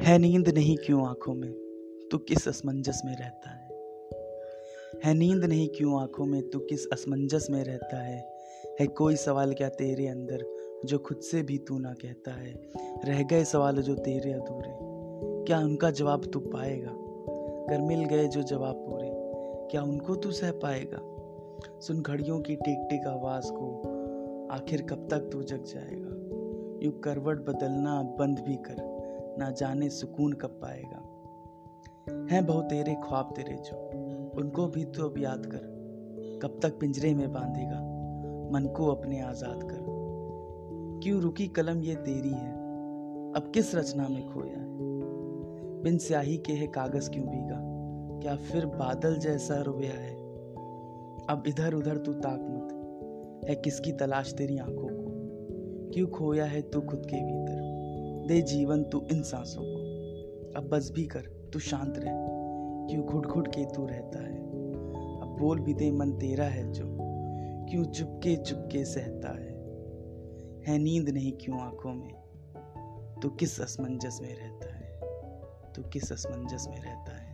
है नींद नहीं क्यों आँखों में? तू किस असमंजस में रहता है? है नींद नहीं क्यों आँखों में? तू किस असमंजस में रहता है? है कोई सवाल क्या तेरे अंदर जो खुद से भी तू ना कहता है? रह गए सवाल जो तेरे अधूरे। क्या उनका जवाब तू पाएगा? कर मिल गए जो जवाब पूरे। क्या उनको तू सह पाएगा? सुन घड़ियों की टिक टिक आवाज़ को। आखिर कब तक तू जग जाएगा? यू करवट बदलना बंद भी कर। ना जाने सुकून कब पाएगा। हैं बहुत तेरे, ख्वाब तेरे जो। उनको भी तो अब याद कर। कब तक पिंजरे में बांधेगा। मन को अपने आज़ाद कर। क्यों रुकी कलम ये तेरी है। अब किस रचना में खोया है। बिन स्याही के है कागज़ क्यों भीगा। क्या फिर बादल जैसा रोया है। अब इधर उधर तू ताक मत। है किसकी तलाश तेरी आँखों को। क्यों खोया है तू खुद के भीतर। दे जीवन तू इन सांसों को। अब बस भी कर, तू शांत रह, क्यों घुट घुट के तू रहता है? अब बोल भी दे, मन तेरा है जो, क्यों चुपके चुपके सहता है? है नींद नहीं क्यों आँखों में? तू किस असमंजस में रहता है? तू किस असमंजस में रहता है?